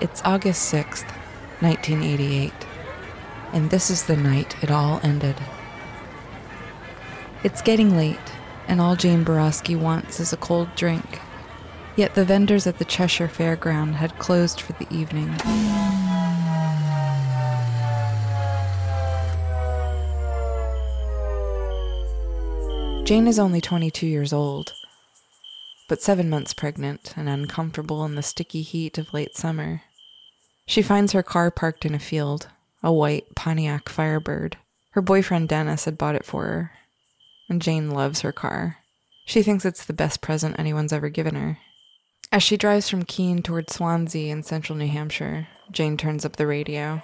It's August 6th, 1988, and this is the night it all ended. It's getting late, and all Jane Boroski wants is a cold drink. Yet the vendors at the Cheshire Fairground had closed for the evening. Jane is only 22 years old, but seven months pregnant and uncomfortable in the sticky heat of late summer. She finds her car parked in a field, a white Pontiac Firebird. Her boyfriend Dennis had bought it for her, and Jane loves her car. She thinks it's the best present anyone's ever given her. As she drives from Keene toward Swanzey in central New Hampshire, Jane turns up the radio.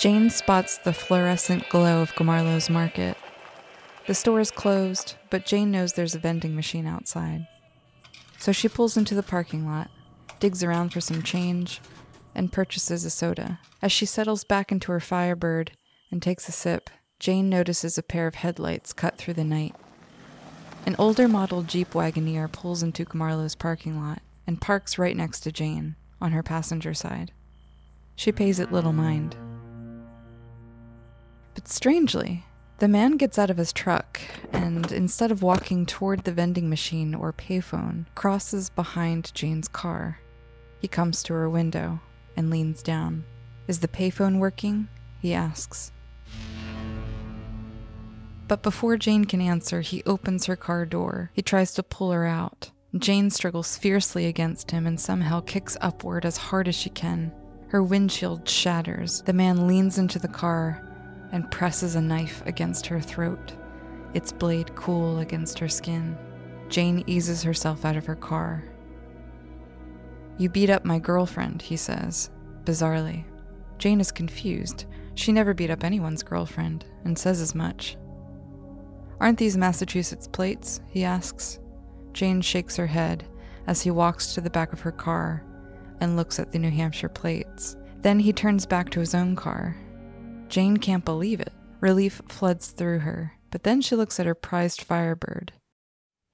Jane spots the fluorescent glow of Gomarlo's market. The store is closed, but Jane knows there's a vending machine outside. So she pulls into the parking lot, digs around for some change, and purchases a soda. As she settles back into her Firebird and takes a sip, Jane notices a pair of headlights cut through the night. An older model Jeep Wagoneer pulls into Gomarlo's parking lot and parks right next to Jane, on her passenger side. She pays it little mind. But strangely, the man gets out of his truck and, instead of walking toward the vending machine or payphone, crosses behind Jane's car. He comes to her window and leans down. Is the payphone working? He asks. But before Jane can answer, he opens her car door. He tries to pull her out. Jane struggles fiercely against him and somehow kicks upward as hard as she can. Her windshield shatters. The man leans into the car and presses a knife against her throat, its blade cool against her skin. Jane eases herself out of her car. You beat up my girlfriend, he says, bizarrely. Jane is confused. She never beat up anyone's girlfriend, and says as much. Aren't these Massachusetts plates? he asks. Jane shakes her head as he walks to the back of her car and looks at the New Hampshire plates. Then he turns back to his own car Jane can't believe it. Relief floods through her, but then she looks at her prized Firebird.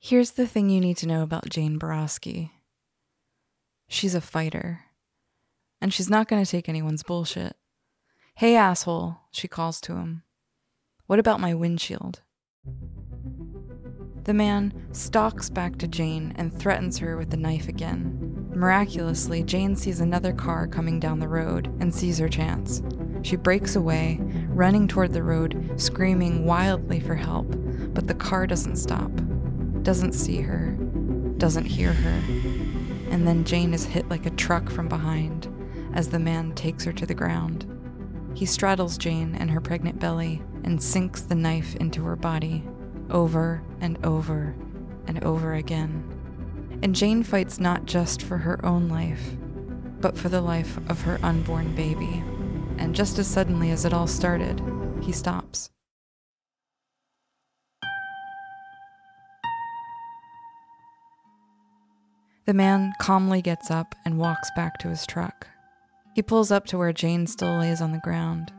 Here's the thing you need to know about Jane Boroski she's a fighter. And she's not going to take anyone's bullshit. Hey, asshole, she calls to him. What about my windshield? The man stalks back to Jane and threatens her with the knife again. Miraculously, Jane sees another car coming down the road and sees her chance. She breaks away, running toward the road, screaming wildly for help, but the car doesn't stop, doesn't see her, doesn't hear her. And then Jane is hit like a truck from behind as the man takes her to the ground. He straddles Jane and her pregnant belly and sinks the knife into her body over and over and over again. And Jane fights not just for her own life, but for the life of her unborn baby. And just as suddenly as it all started, he stops. The man calmly gets up and walks back to his truck. He pulls up to where Jane still lays on the ground.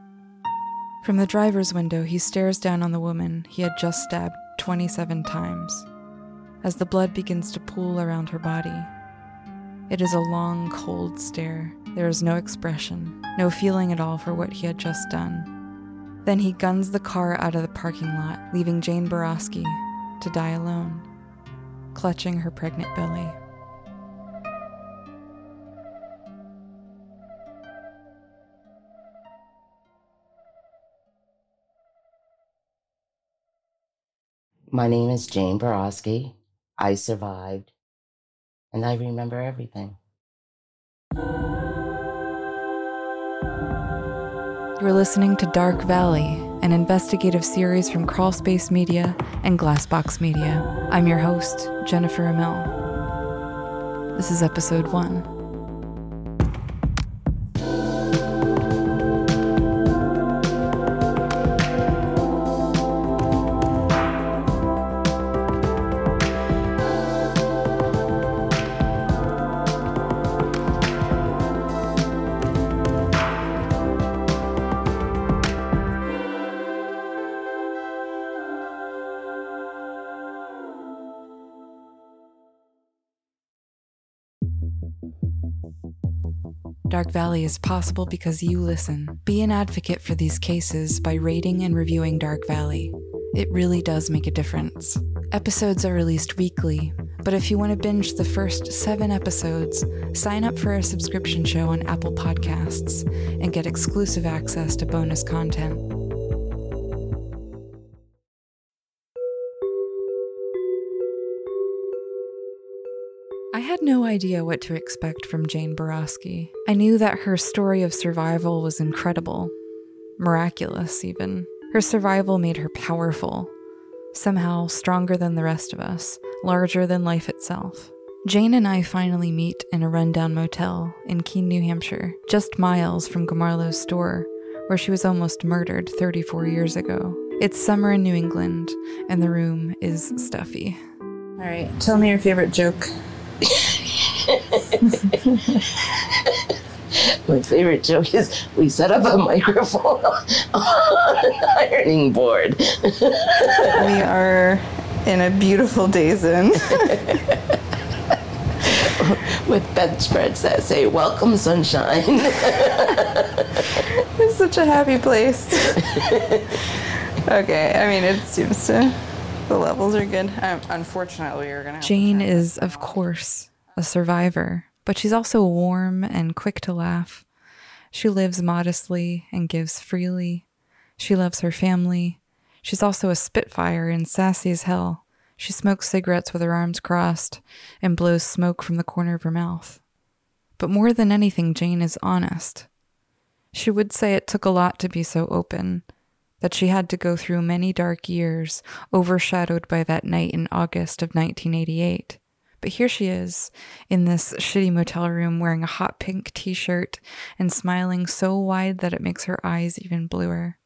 From the driver's window, he stares down on the woman he had just stabbed 27 times as the blood begins to pool around her body. It is a long, cold stare. There is no expression, no feeling at all for what he had just done. Then he guns the car out of the parking lot, leaving Jane Boroski to die alone, clutching her pregnant belly. My name is Jane Boroski. I survived, and I remember everything. You're listening to Dark Valley, an investigative series from Crawlspace Media and Glassbox Media. I'm your host, Jennifer Amell. This is episode one. Valley is possible because you listen. Be an advocate for these cases by rating and reviewing Dark Valley. It really does make a difference. Episodes are released weekly, but if you want to binge the first seven episodes, sign up for our subscription show on Apple Podcasts and get exclusive access to bonus content. Had no idea what to expect from Jane Boroski. I knew that her story of survival was incredible, miraculous, even. Her survival made her powerful, somehow stronger than the rest of us, larger than life itself. Jane and I finally meet in a rundown motel in Keene, New Hampshire, just miles from Gomarlo's store, where she was almost murdered 34 years ago. It's summer in New England, and the room is stuffy. All right, tell me your favorite joke. My favorite joke is we set up a microphone on an ironing board. We are in a beautiful Days Inn. with bedspreads that say "Welcome, sunshine." it's such a happy place. okay, I mean, it seems to. The levels are good. Um, unfortunately, we're gonna. Jane is, of course, a survivor, but she's also warm and quick to laugh. She lives modestly and gives freely. She loves her family. She's also a spitfire and sassy as hell. She smokes cigarettes with her arms crossed and blows smoke from the corner of her mouth. But more than anything, Jane is honest. She would say it took a lot to be so open, that she had to go through many dark years, overshadowed by that night in August of 1988. But here she is, in this shitty motel room, wearing a hot pink t shirt and smiling so wide that it makes her eyes even bluer.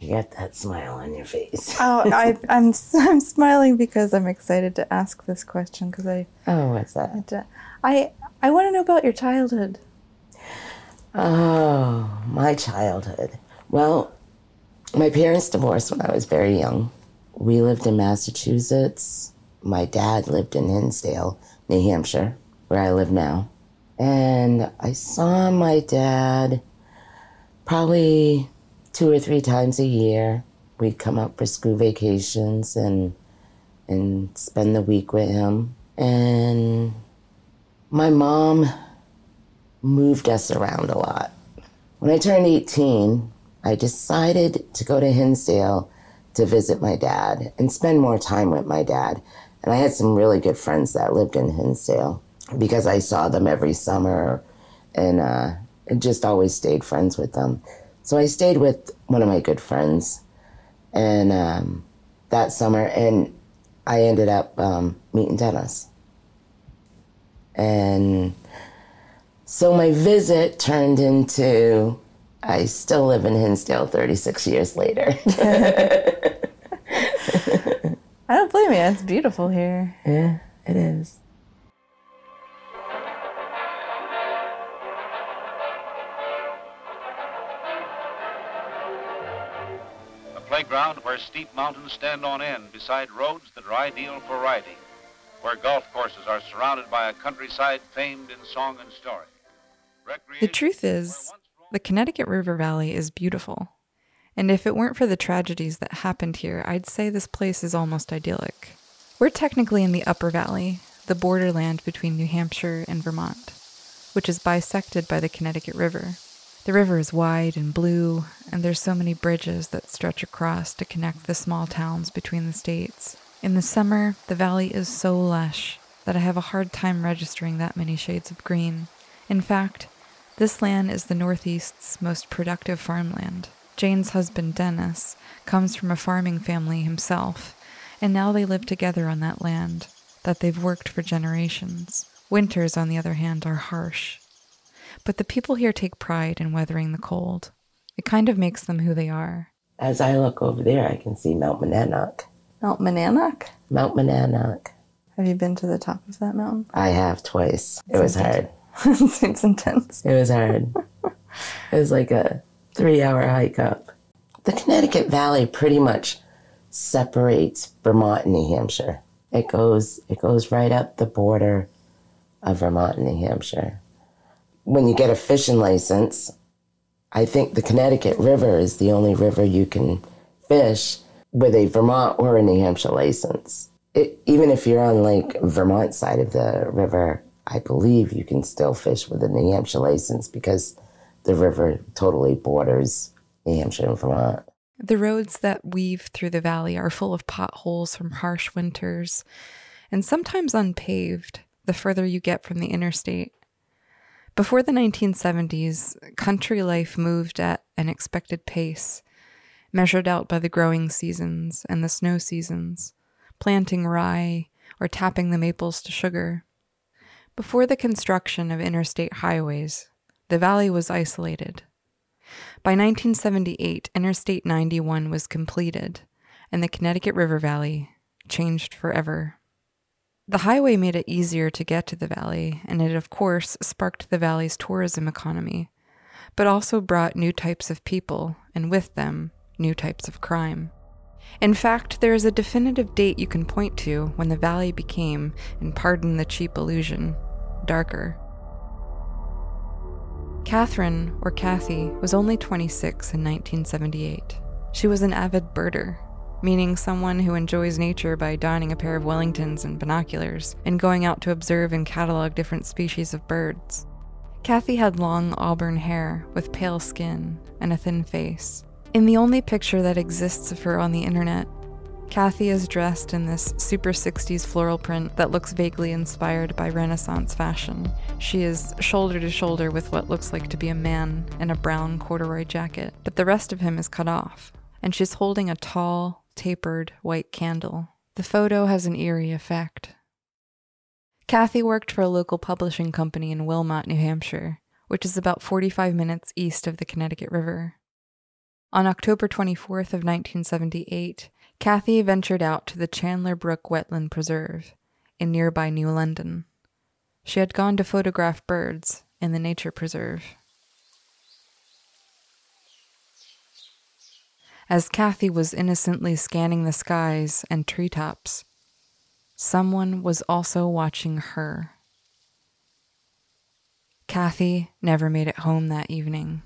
You got that smile on your face. oh, I, I'm I'm smiling because I'm excited to ask this question because I. Oh, what's that? I I want to know about your childhood. Oh, my childhood. Well, my parents divorced when I was very young. We lived in Massachusetts. My dad lived in Hinsdale, New Hampshire, where I live now. And I saw my dad probably two or three times a year. We'd come up for school vacations and and spend the week with him. And my mom moved us around a lot. When I turned 18, I decided to go to Hinsdale to visit my dad and spend more time with my dad. And I had some really good friends that lived in Hinsdale because I saw them every summer and, uh, just always stayed friends with them. So I stayed with one of my good friends, and um, that summer, and I ended up um, meeting Dennis. And so my visit turned into I still live in Hinsdale 36 years later. I don't blame you. It's beautiful here. Yeah, it is. A playground where steep mountains stand on end beside roads that are ideal for riding, where golf courses are surrounded by a countryside famed in song and story. The truth is, the Connecticut River Valley is beautiful. And if it weren't for the tragedies that happened here, I'd say this place is almost idyllic. We're technically in the Upper Valley, the borderland between New Hampshire and Vermont, which is bisected by the Connecticut River. The river is wide and blue, and there's so many bridges that stretch across to connect the small towns between the states. In the summer, the valley is so lush that I have a hard time registering that many shades of green. In fact, this land is the Northeast's most productive farmland. Jane's husband, Dennis, comes from a farming family himself, and now they live together on that land that they've worked for generations. Winters, on the other hand, are harsh but the people here take pride in weathering the cold. It kind of makes them who they are. As I look over there, I can see Mount Monadnock. Mount Monadnock? Mount Monadnock. Have you been to the top of that mountain? I have twice. It was hard. Seems intense. It was hard. it was like a three hour hike up. The Connecticut Valley pretty much separates Vermont and New Hampshire. It goes it goes right up the border of Vermont and New Hampshire. when you get a fishing license, I think the Connecticut River is the only river you can fish with a Vermont or a New Hampshire license. It, even if you're on like Vermont side of the river, I believe you can still fish with a New Hampshire license because the river totally borders New Hampshire and Vermont. The roads that weave through the valley are full of potholes from harsh winters and sometimes unpaved the further you get from the interstate. Before the 1970s, country life moved at an expected pace, measured out by the growing seasons and the snow seasons, planting rye or tapping the maples to sugar. Before the construction of interstate highways, the valley was isolated. By 1978, Interstate 91 was completed, and the Connecticut River Valley changed forever. The highway made it easier to get to the valley, and it, of course, sparked the valley's tourism economy, but also brought new types of people, and with them, new types of crime. In fact, there is a definitive date you can point to when the valley became, and pardon the cheap illusion, darker. Catherine, or Kathy, was only 26 in 1978. She was an avid birder, meaning someone who enjoys nature by donning a pair of Wellingtons and binoculars and going out to observe and catalog different species of birds. Kathy had long auburn hair with pale skin and a thin face. In the only picture that exists of her on the internet, Kathy is dressed in this super 60s floral print that looks vaguely inspired by Renaissance fashion. She is shoulder to shoulder with what looks like to be a man in a brown corduroy jacket, but the rest of him is cut off, and she's holding a tall, tapered white candle. The photo has an eerie effect. Kathy worked for a local publishing company in Wilmot, New Hampshire, which is about 45 minutes east of the Connecticut River. On October 24th of 1978, Kathy ventured out to the Chandler Brook Wetland Preserve in nearby New London. She had gone to photograph birds in the nature preserve. as Kathy was innocently scanning the skies and treetops. Someone was also watching her. Kathy never made it home that evening.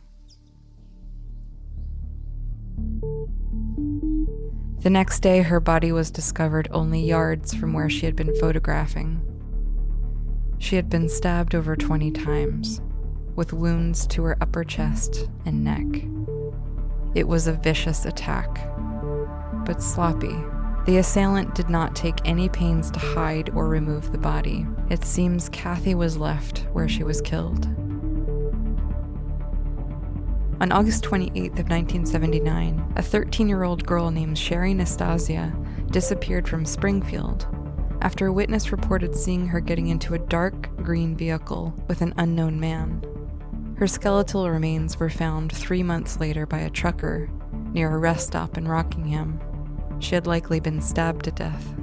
The next day, her body was discovered only yards from where she had been photographing. She had been stabbed over 20 times, with wounds to her upper chest and neck. It was a vicious attack, but sloppy. The assailant did not take any pains to hide or remove the body. It seems Kathy was left where she was killed. On August 28th of 1979, a 13-year-old girl named Sherry Nastasia disappeared from Springfield after a witness reported seeing her getting into a dark green vehicle with an unknown man. Her skeletal remains were found three months later by a trucker near a rest stop in Rockingham. She had likely been stabbed to death.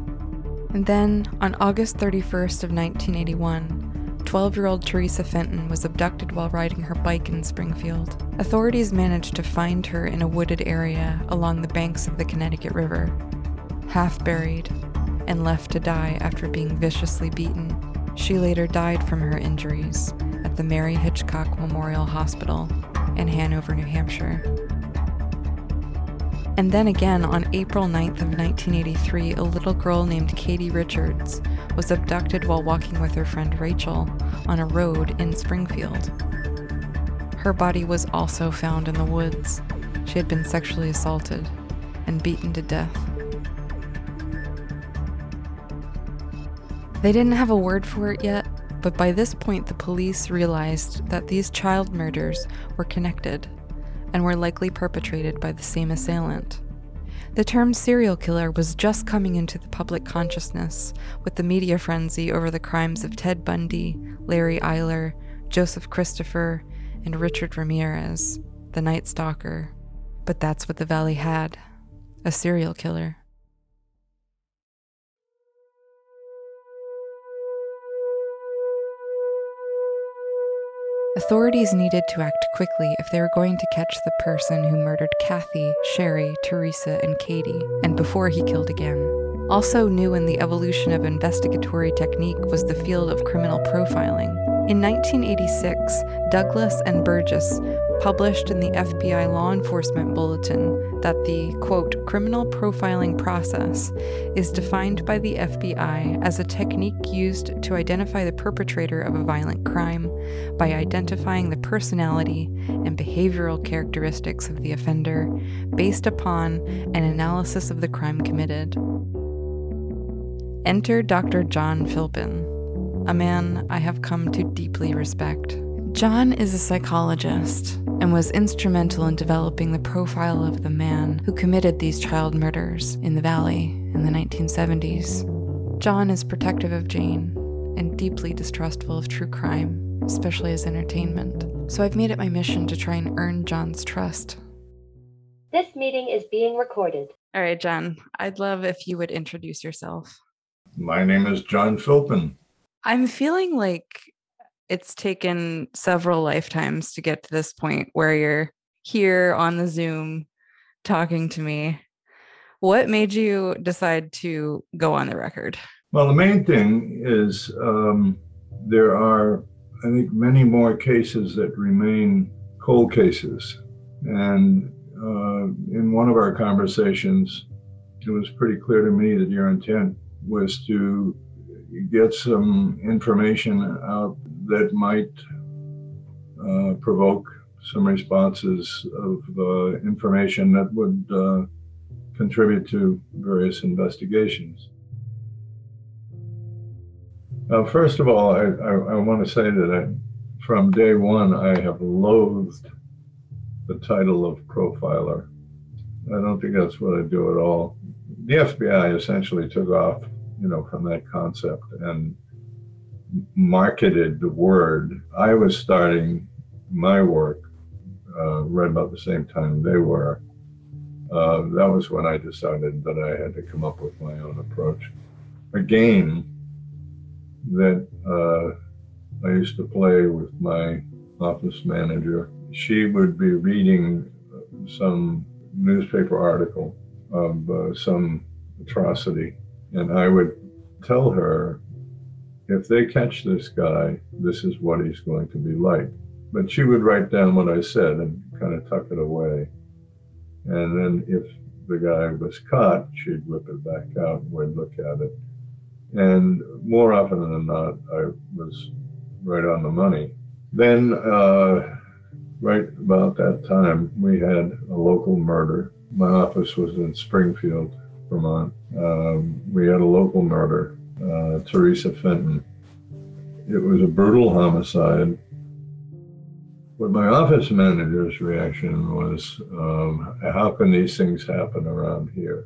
And then, on August 31st of 1981, 12-year-old Teresa Fenton was abducted while riding her bike in Springfield. Authorities managed to find her in a wooded area along the banks of the Connecticut River, half buried and left to die after being viciously beaten. She later died from her injuries at the Mary Hitchcock Memorial Hospital in Hanover, New Hampshire. And then again on April 9th of 1983, a little girl named Katie Richards was abducted while walking with her friend Rachel on a road in Springfield. Her body was also found in the woods. She had been sexually assaulted and beaten to death. They didn't have a word for it yet, but by this point the police realized that these child murders were connected and were likely perpetrated by the same assailant. The term serial killer was just coming into the public consciousness with the media frenzy over the crimes of Ted Bundy, Larry Eyler, Joseph Christopher, and Richard Ramirez, the Night Stalker. But that's what the Valley had a serial killer. Authorities needed to act quickly if they were going to catch the person who murdered Kathy, Sherry, Teresa, and Katie, and before he killed again. Also new in the evolution of investigatory technique was the field of criminal profiling. In 1986, Douglas and Burgess published in the FBI Law Enforcement Bulletin that the, quote, criminal profiling process is defined by the FBI as a technique used to identify the perpetrator of a violent crime by identifying the personality and behavioral characteristics of the offender based upon an analysis of the crime committed. Enter Dr. John Philpin, a man I have come to deeply respect. John is a psychologist and was instrumental in developing the profile of the man who committed these child murders in the valley in the 1970s. John is protective of Jane and deeply distrustful of true crime, especially as entertainment. So I've made it my mission to try and earn John's trust. This meeting is being recorded. All right, John, I'd love if you would introduce yourself. My name is John Philpin. I'm feeling like it's taken several lifetimes to get to this point where you're here on the Zoom talking to me. What made you decide to go on the record? Well, the main thing is um, there are, I think, many more cases that remain cold cases. And uh, in one of our conversations, it was pretty clear to me that your intent was to get some information out that might uh, provoke some responses of uh, information that would uh, contribute to various investigations. Now, first of all, I, I, I want to say that I, from day one, I have loathed the title of profiler. I don't think that's what I do at all. The FBI essentially took off you know, from that concept and marketed the word. I was starting my work uh, right about the same time they were. Uh, that was when I decided that I had to come up with my own approach. A game that uh, I used to play with my office manager. She would be reading some newspaper article of uh, some atrocity and I would tell her, if they catch this guy, this is what he's going to be like. But she would write down what I said and kind of tuck it away. And then if the guy was caught, she'd whip it back out and we'd look at it. And more often than not, I was right on the money. Then, uh, right about that time, we had a local murder. My office was in Springfield, Vermont. Um, we had a local murder, uh, Teresa Fenton. It was a brutal homicide. But my office manager's reaction was, um, How can these things happen around here?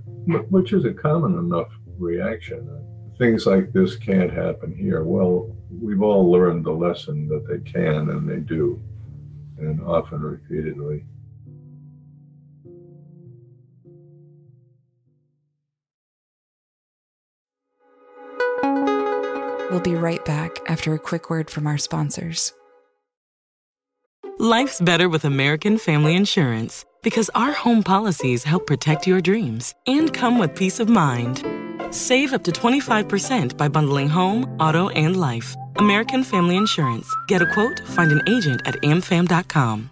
Which is a common enough reaction. Things like this can't happen here. Well, we've all learned the lesson that they can and they do, and often repeatedly. We'll be right back after a quick word from our sponsors. Life's better with American Family Insurance because our home policies help protect your dreams and come with peace of mind. Save up to 25% by bundling home, auto, and life. American Family Insurance. Get a quote, find an agent at amfam.com.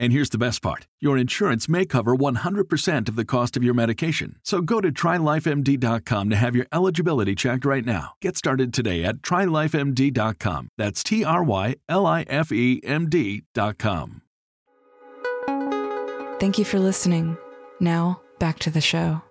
And here's the best part your insurance may cover 100% of the cost of your medication. So go to trylifemd.com to have your eligibility checked right now. Get started today at trylifemd.com. That's T R Y L I F E M D.com. Thank you for listening. Now, back to the show.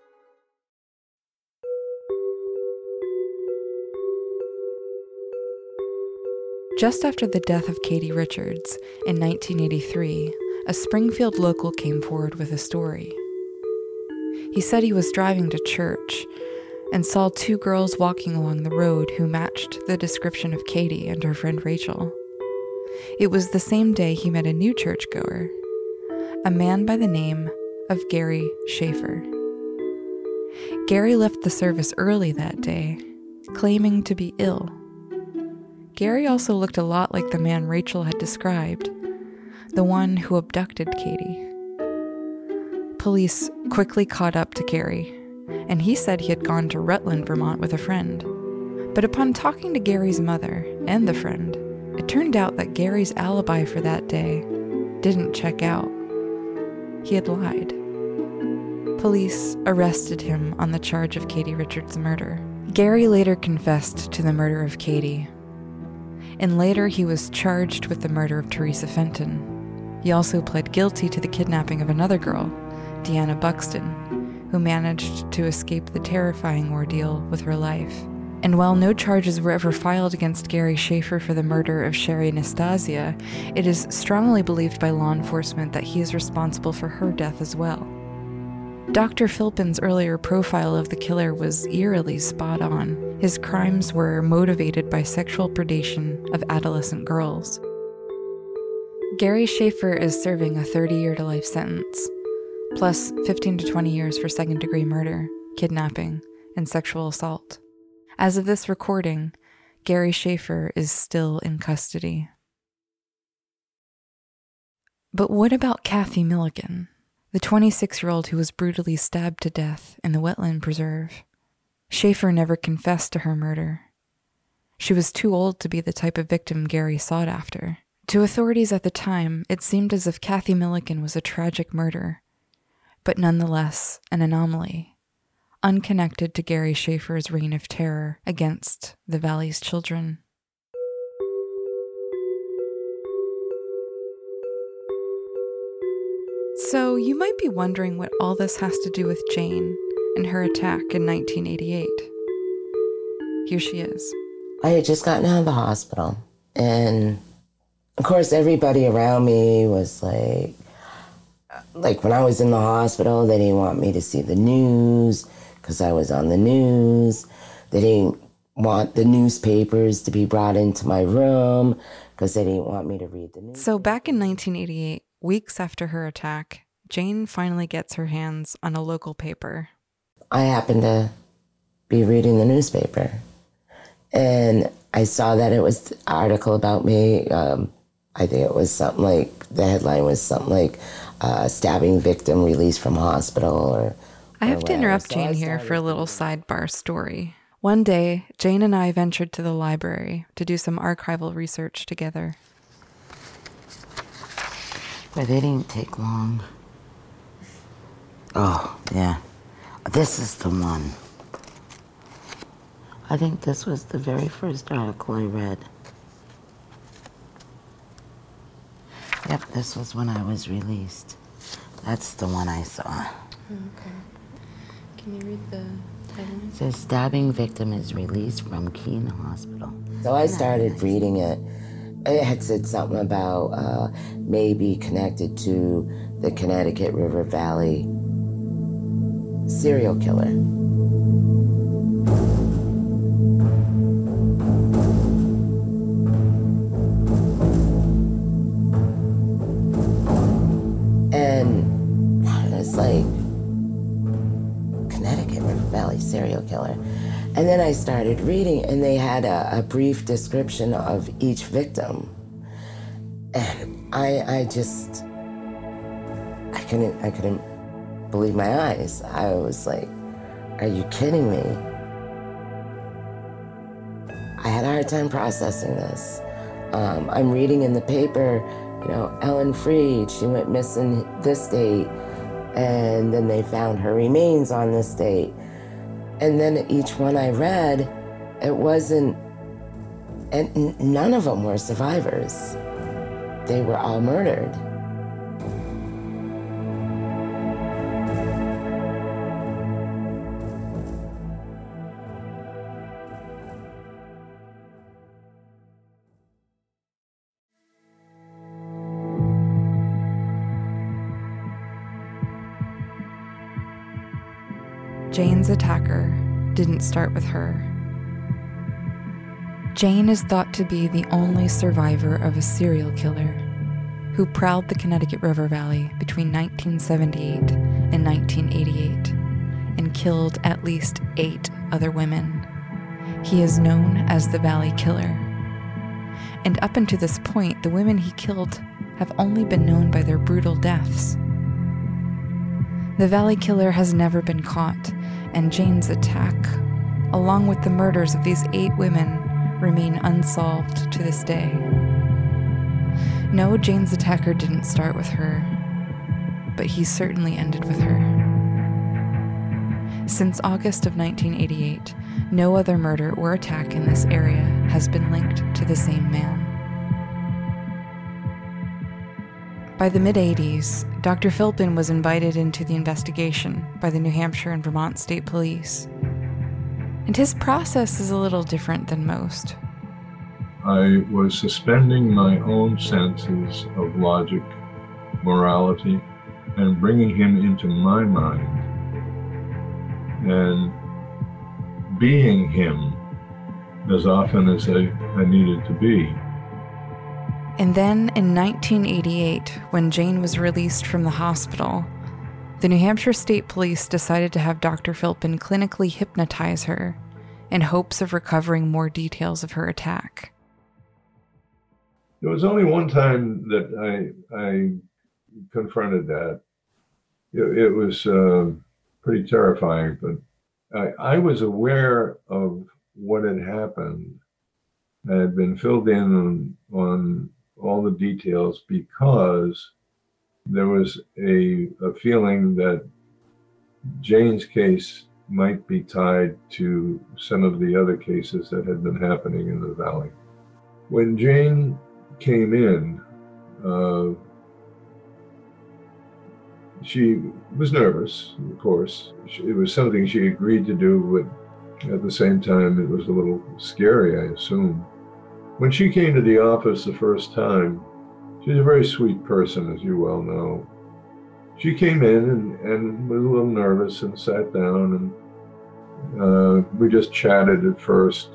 Just after the death of Katie Richards in 1983, a Springfield local came forward with a story. He said he was driving to church and saw two girls walking along the road who matched the description of Katie and her friend Rachel. It was the same day he met a new churchgoer, a man by the name of Gary Schaefer. Gary left the service early that day, claiming to be ill. Gary also looked a lot like the man Rachel had described, the one who abducted Katie. Police quickly caught up to Gary, and he said he had gone to Rutland, Vermont with a friend. But upon talking to Gary's mother and the friend, it turned out that Gary's alibi for that day didn't check out. He had lied. Police arrested him on the charge of Katie Richards' murder. Gary later confessed to the murder of Katie and later he was charged with the murder of Teresa Fenton. He also pled guilty to the kidnapping of another girl, Deanna Buxton, who managed to escape the terrifying ordeal with her life. And while no charges were ever filed against Gary Schaefer for the murder of Sherry Nastasia, it is strongly believed by law enforcement that he is responsible for her death as well. Dr. Philpin's earlier profile of the killer was eerily spot on. His crimes were motivated by sexual predation of adolescent girls. Gary Schaefer is serving a 30 year to life sentence, plus 15 to 20 years for second degree murder, kidnapping, and sexual assault. As of this recording, Gary Schaefer is still in custody. But what about Kathy Millican? the 26 year old who was brutally stabbed to death in the wetland preserve. Schaefer never confessed to her murder. She was too old to be the type of victim Gary sought after. To authorities at the time, it seemed as if Kathy Millican was a tragic murder, but nonetheless an anomaly, unconnected to Gary Schaefer's reign of terror against the Valley's children. So, you might be wondering what all this has to do with Jane and her attack in 1988. Here she is. I had just gotten out of the hospital, and of course, everybody around me was like, like when I was in the hospital, they didn't want me to see the news because I was on the news. They didn't want the newspapers to be brought into my room because they didn't want me to read the news. So, back in 1988, Weeks after her attack, Jane finally gets her hands on a local paper. I happened to be reading the newspaper and I saw that it was an article about me. Um, I think it was something like the headline was something like uh, stabbing victim released from hospital or. I have or to interrupt so Jane here for a little sidebar story. One day, Jane and I ventured to the library to do some archival research together. But they didn't take long. Oh, yeah. This is the one. I think this was the very first article I read. Yep, this was when I was released. That's the one I saw. Okay. Can you read the title? It says stabbing victim is released from Keene Hospital. So I started reading it it had said something about uh, maybe connected to the Connecticut River Valley serial killer. I started reading, and they had a, a brief description of each victim. And I, I just, I couldn't, I couldn't believe my eyes. I was like, are you kidding me? I had a hard time processing this. Um, I'm reading in the paper you know, Ellen Fried, she went missing this date, and then they found her remains on this date. And then each one I read, it wasn't, and none of them were survivors. They were all murdered. Jane's attacker didn't start with her. Jane is thought to be the only survivor of a serial killer who prowled the Connecticut River Valley between 1978 and 1988 and killed at least eight other women. He is known as the Valley Killer. And up until this point, the women he killed have only been known by their brutal deaths. The Valley Killer has never been caught, and Jane's attack, along with the murders of these eight women, remain unsolved to this day. No, Jane's attacker didn't start with her, but he certainly ended with her. Since August of 1988, no other murder or attack in this area has been linked to the same man. By the mid 80s, Dr. Philpin was invited into the investigation by the New Hampshire and Vermont State Police. And his process is a little different than most. I was suspending my own senses of logic, morality, and bringing him into my mind and being him as often as I, I needed to be. And then in 1988, when Jane was released from the hospital, the New Hampshire State Police decided to have Dr. Philpin clinically hypnotize her in hopes of recovering more details of her attack. There was only one time that I, I confronted that. It, it was uh, pretty terrifying, but I, I was aware of what had happened. I had been filled in on, on all the details because there was a, a feeling that Jane's case might be tied to some of the other cases that had been happening in the valley. When Jane came in, uh, she was nervous, of course. It was something she agreed to do, but at the same time, it was a little scary, I assume. When she came to the office the first time, she's a very sweet person, as you well know. She came in and, and was a little nervous and sat down, and uh, we just chatted at first.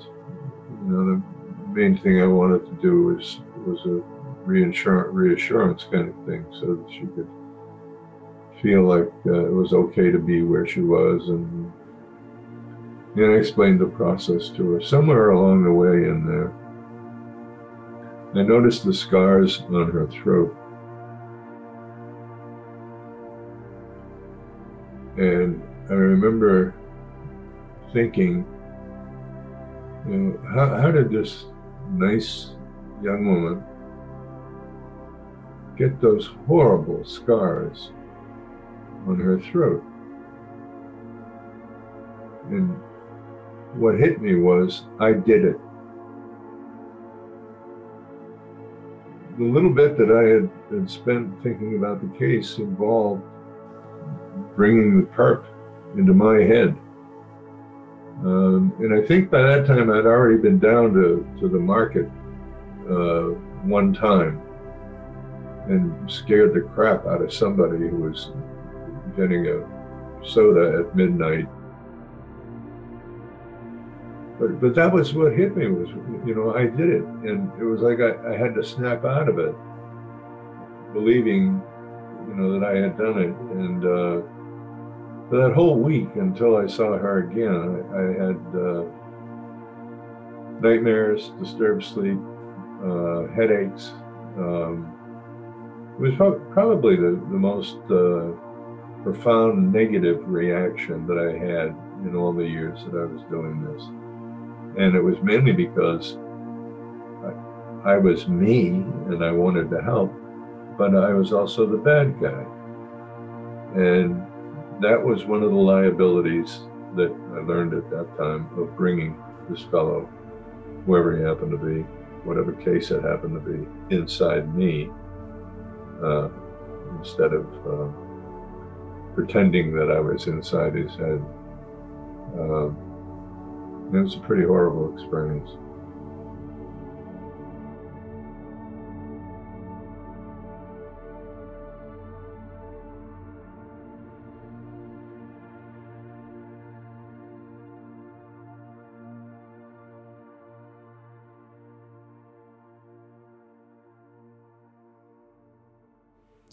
You know, the main thing I wanted to do was was a reassurance, reassurance kind of thing, so that she could feel like uh, it was okay to be where she was, and and I explained the process to her. Somewhere along the way in there, I noticed the scars on her throat. And I remember thinking, you know, how, how did this nice young woman get those horrible scars on her throat? And what hit me was I did it. The little bit that I had, had spent thinking about the case involved bringing the perp into my head. Um, and I think by that time I'd already been down to, to the market uh, one time and scared the crap out of somebody who was getting a soda at midnight but but that was what hit me was you know I did it and it was like I, I had to snap out of it, believing you know that I had done it and uh, for that whole week until I saw her again I, I had uh, nightmares, disturbed sleep, uh, headaches. Um, it was pro- probably the the most uh, profound negative reaction that I had in all the years that I was doing this. And it was mainly because I, I was me and I wanted to help. but I was also the bad guy. And that was one of the liabilities that I learned at that time of bringing this fellow, whoever he happened to be, whatever case it happened to be, inside me, uh, instead of uh, pretending that I was inside his head. Um, it was a pretty horrible experience.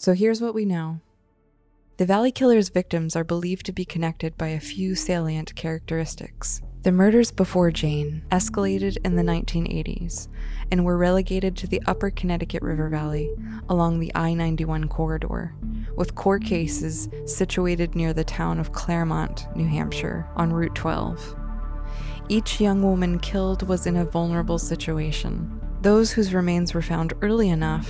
So here's what we know. The Valley Killer's victims are believed to be connected by a few salient characteristics. The murders before Jane escalated in the 1980s and were relegated to the upper Connecticut River Valley along the I 91 corridor, with core cases situated near the town of Claremont, New Hampshire, on Route 12. Each young woman killed was in a vulnerable situation. Those whose remains were found early enough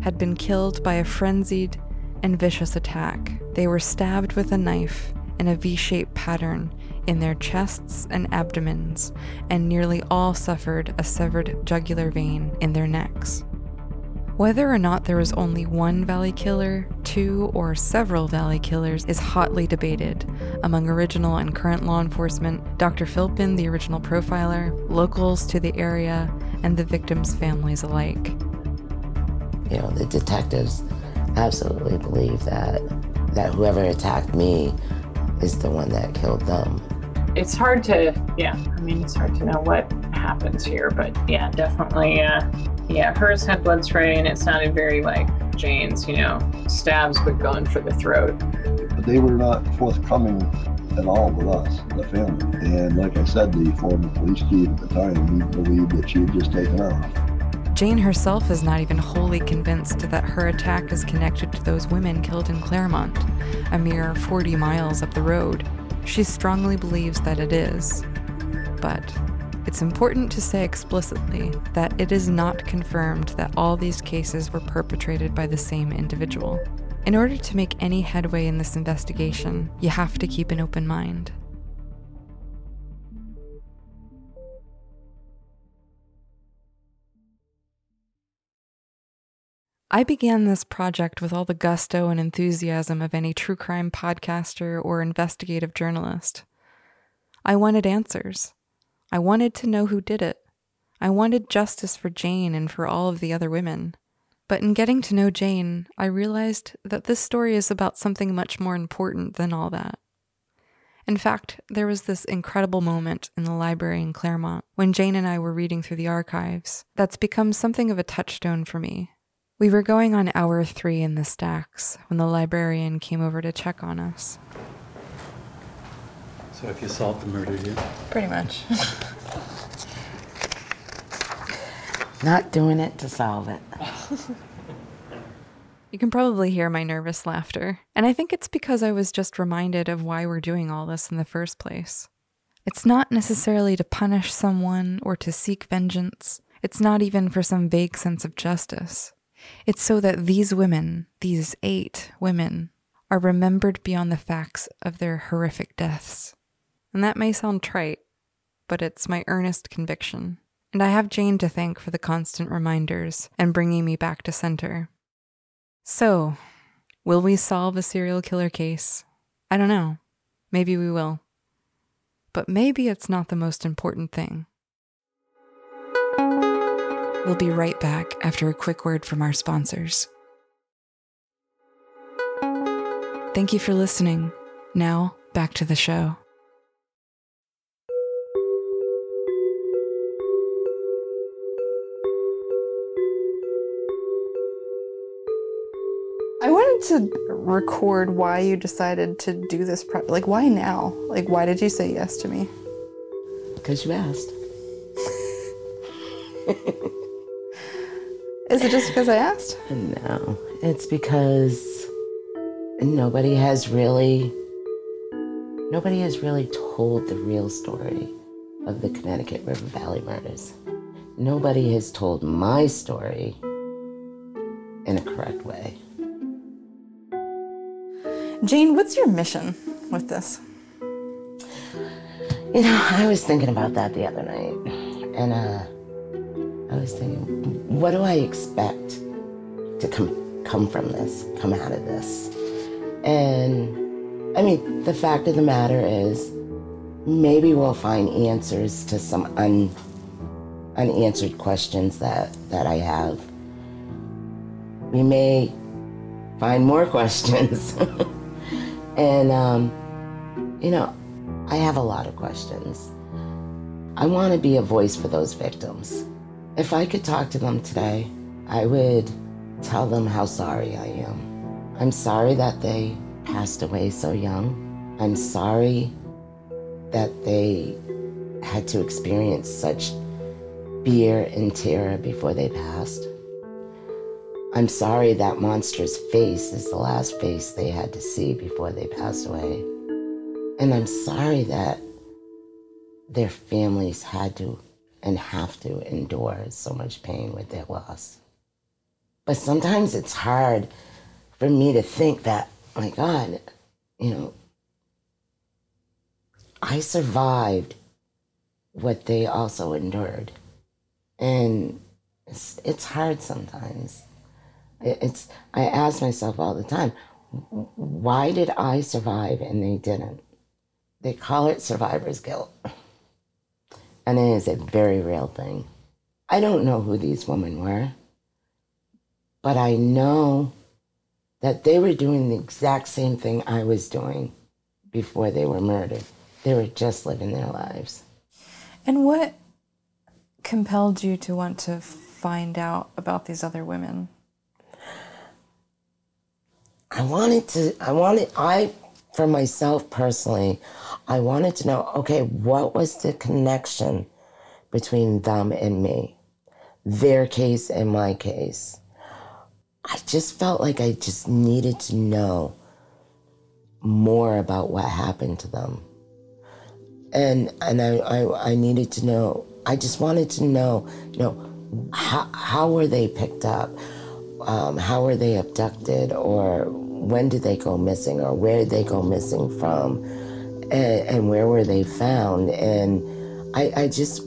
had been killed by a frenzied and vicious attack. They were stabbed with a knife in a V shaped pattern in their chests and abdomens, and nearly all suffered a severed jugular vein in their necks. Whether or not there was only one Valley Killer, two, or several Valley Killers is hotly debated among original and current law enforcement, Dr. Philpin, the original profiler, locals to the area, and the victims' families alike you know, the detectives absolutely believe that that whoever attacked me is the one that killed them. It's hard to, yeah, I mean, it's hard to know what happens here, but yeah, definitely, uh, yeah, hers had blood spray and it sounded very like Jane's, you know, stabs but going for the throat. But they were not forthcoming at all with us, the family. And like I said, the former police chief at the time, he believed that she had just taken off. Jane herself is not even wholly convinced that her attack is connected to those women killed in Claremont, a mere 40 miles up the road. She strongly believes that it is. But it's important to say explicitly that it is not confirmed that all these cases were perpetrated by the same individual. In order to make any headway in this investigation, you have to keep an open mind. I began this project with all the gusto and enthusiasm of any true crime podcaster or investigative journalist. I wanted answers. I wanted to know who did it. I wanted justice for Jane and for all of the other women. But in getting to know Jane, I realized that this story is about something much more important than all that. In fact, there was this incredible moment in the library in Claremont when Jane and I were reading through the archives that's become something of a touchstone for me we were going on hour three in the stacks when the librarian came over to check on us. So, have you solved the murder yet? Pretty much. Not doing it to solve it. you can probably hear my nervous laughter, and I think it's because I was just reminded of why we're doing all this in the first place. It's not necessarily to punish someone or to seek vengeance. It's not even for some vague sense of justice. It's so that these women, these eight women, are remembered beyond the facts of their horrific deaths. And that may sound trite, but it's my earnest conviction. And I have Jane to thank for the constant reminders and bringing me back to center. So, will we solve a serial killer case? I don't know. Maybe we will. But maybe it's not the most important thing. We'll be right back after a quick word from our sponsors. Thank you for listening. Now, back to the show. I wanted to record why you decided to do this. Pro- like, why now? Like, why did you say yes to me? Because you asked. Is it just because I asked? No, it's because nobody has really nobody has really told the real story of the Connecticut River Valley murders. Nobody has told my story in a correct way. Jane, what's your mission with this? You know, I was thinking about that the other night, and uh, I was thinking, what do I expect to come come from this, come out of this? And I mean, the fact of the matter is, maybe we'll find answers to some un, unanswered questions that that I have. We may find more questions, and um, you know, I have a lot of questions. I want to be a voice for those victims. If I could talk to them today, I would tell them how sorry I am. I'm sorry that they passed away so young. I'm sorry that they had to experience such fear and terror before they passed. I'm sorry that monster's face is the last face they had to see before they passed away. And I'm sorry that their families had to and have to endure so much pain with their loss. But sometimes it's hard for me to think that, my God, you know, I survived what they also endured. And it's, it's hard sometimes. It's, I ask myself all the time, why did I survive and they didn't? They call it survivor's guilt. And it is a very real thing. I don't know who these women were, but I know that they were doing the exact same thing I was doing before they were murdered. They were just living their lives. And what compelled you to want to find out about these other women? I wanted to, I wanted, I, for myself personally, I wanted to know okay, what was the connection between them and me? Their case and my case. I just felt like I just needed to know more about what happened to them. And and I, I, I needed to know, I just wanted to know, you know, how, how were they picked up? Um, how were they abducted? Or when did they go missing? Or where did they go missing from? and, and where were they found? And I, I just,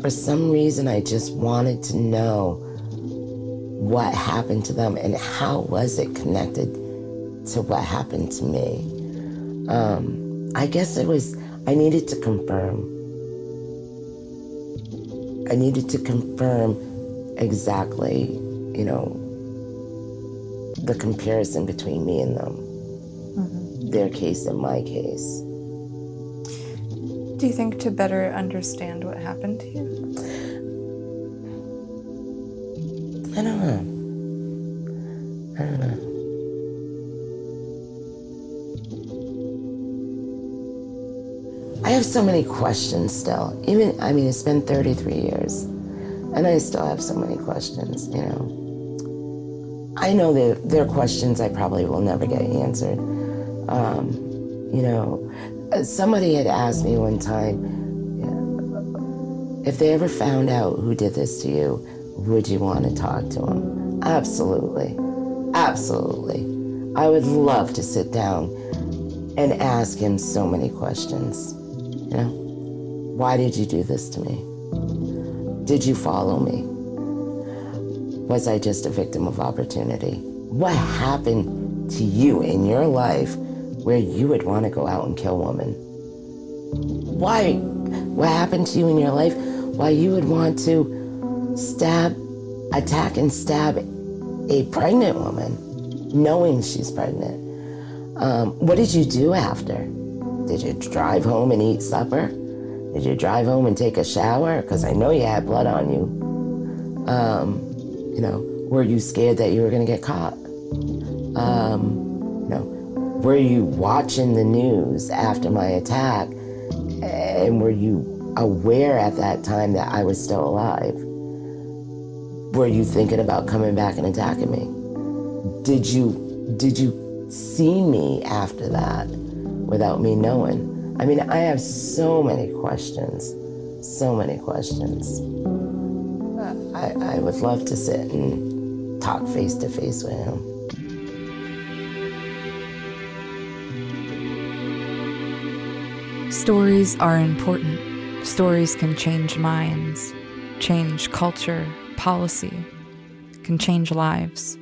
for some reason, I just wanted to know what happened to them and how was it connected to what happened to me. Um, I guess it was, I needed to confirm. I needed to confirm exactly, you know, the comparison between me and them, mm-hmm. their case and my case. Do you think to better understand what happened to you? I don't know. I don't know. I have so many questions still. Even, I mean, it's been 33 years, and I still have so many questions, you know. I know that there are questions I probably will never get answered. Um, you know, somebody had asked me one time if they ever found out who did this to you, would you want to talk to them? Absolutely. Absolutely. I would love to sit down and ask him so many questions. You know, why did you do this to me? Did you follow me? Was I just a victim of opportunity? What happened to you in your life where you would want to go out and kill women. Why? What happened to you in your life? Why you would want to stab, attack, and stab a pregnant woman, knowing she's pregnant? Um, what did you do after? Did you drive home and eat supper? Did you drive home and take a shower? Because I know you had blood on you. Um, you know, were you scared that you were going to get caught? Um, were you watching the news after my attack? And were you aware at that time that I was still alive? Were you thinking about coming back and attacking me? Did you did you see me after that without me knowing? I mean, I have so many questions. So many questions. I, I would love to sit and talk face to face with him. Stories are important. Stories can change minds, change culture, policy, can change lives.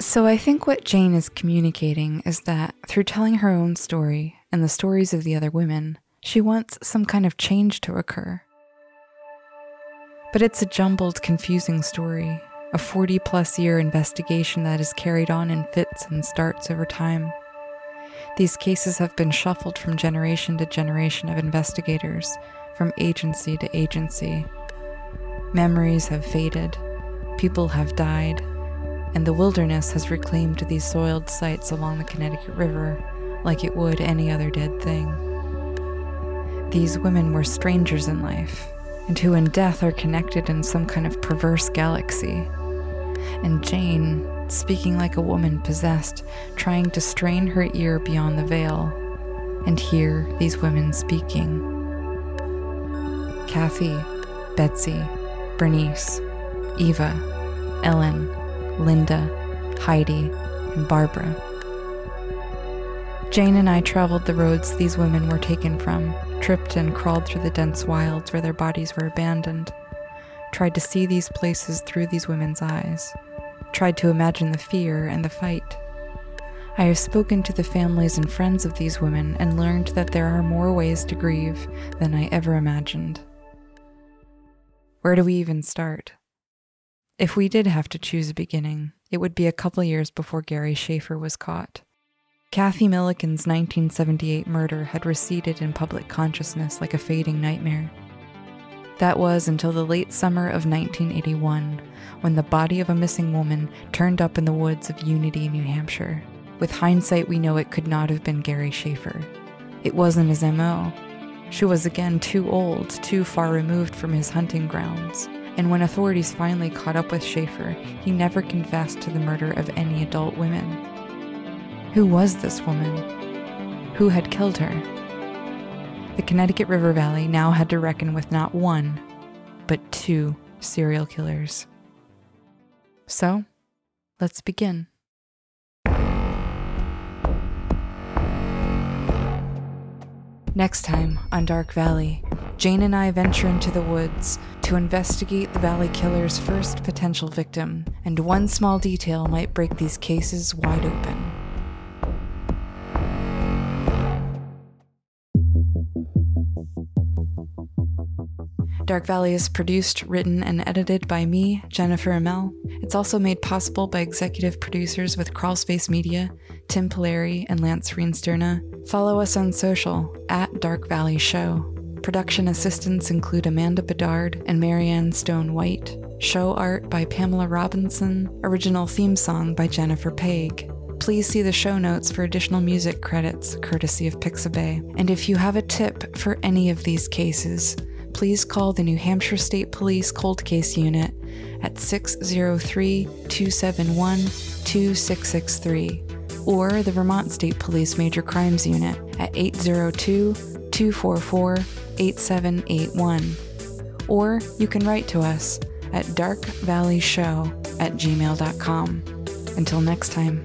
So I think what Jane is communicating is that through telling her own story and the stories of the other women, she wants some kind of change to occur. But it's a jumbled, confusing story, a 40 plus year investigation that is carried on in fits and starts over time. These cases have been shuffled from generation to generation of investigators, from agency to agency. Memories have faded, people have died, and the wilderness has reclaimed these soiled sites along the Connecticut River like it would any other dead thing. These women were strangers in life, and who in death are connected in some kind of perverse galaxy. And Jane, speaking like a woman possessed, trying to strain her ear beyond the veil and hear these women speaking. Kathy, Betsy, Bernice, Eva, Ellen, Linda, Heidi, and Barbara. Jane and I traveled the roads these women were taken from, tripped and crawled through the dense wilds where their bodies were abandoned, tried to see these places through these women's eyes, tried to imagine the fear and the fight. I have spoken to the families and friends of these women and learned that there are more ways to grieve than I ever imagined. Where do we even start? If we did have to choose a beginning, it would be a couple years before Gary Schaefer was caught. Kathy Millican's 1978 murder had receded in public consciousness like a fading nightmare. That was until the late summer of 1981, when the body of a missing woman turned up in the woods of Unity, New Hampshire. With hindsight, we know it could not have been Gary Schaefer. It wasn't his MO. She was again too old, too far removed from his hunting grounds. And when authorities finally caught up with Schaefer, he never confessed to the murder of any adult women. Who was this woman? Who had killed her? The Connecticut River Valley now had to reckon with not one, but two serial killers. So, let's begin. Next time on Dark Valley, Jane and I venture into the woods to investigate the Valley Killer's first potential victim, and one small detail might break these cases wide open. Dark Valley is produced, written, and edited by me, Jennifer Amell. It's also made possible by executive producers with Crawlspace Media, Tim Pilleri, and Lance Reenstierna. Follow us on social at Dark Valley Show. Production assistants include Amanda Bedard and Maryann Stone White. Show art by Pamela Robinson. Original theme song by Jennifer Pague. Please see the show notes for additional music credits, courtesy of Pixabay. And if you have a tip for any of these cases, please call the New Hampshire State Police Cold Case Unit at 603 271 2663 or the Vermont State Police Major Crimes Unit at 802 244 8781. Or you can write to us at darkvalleyshow at gmail.com. Until next time.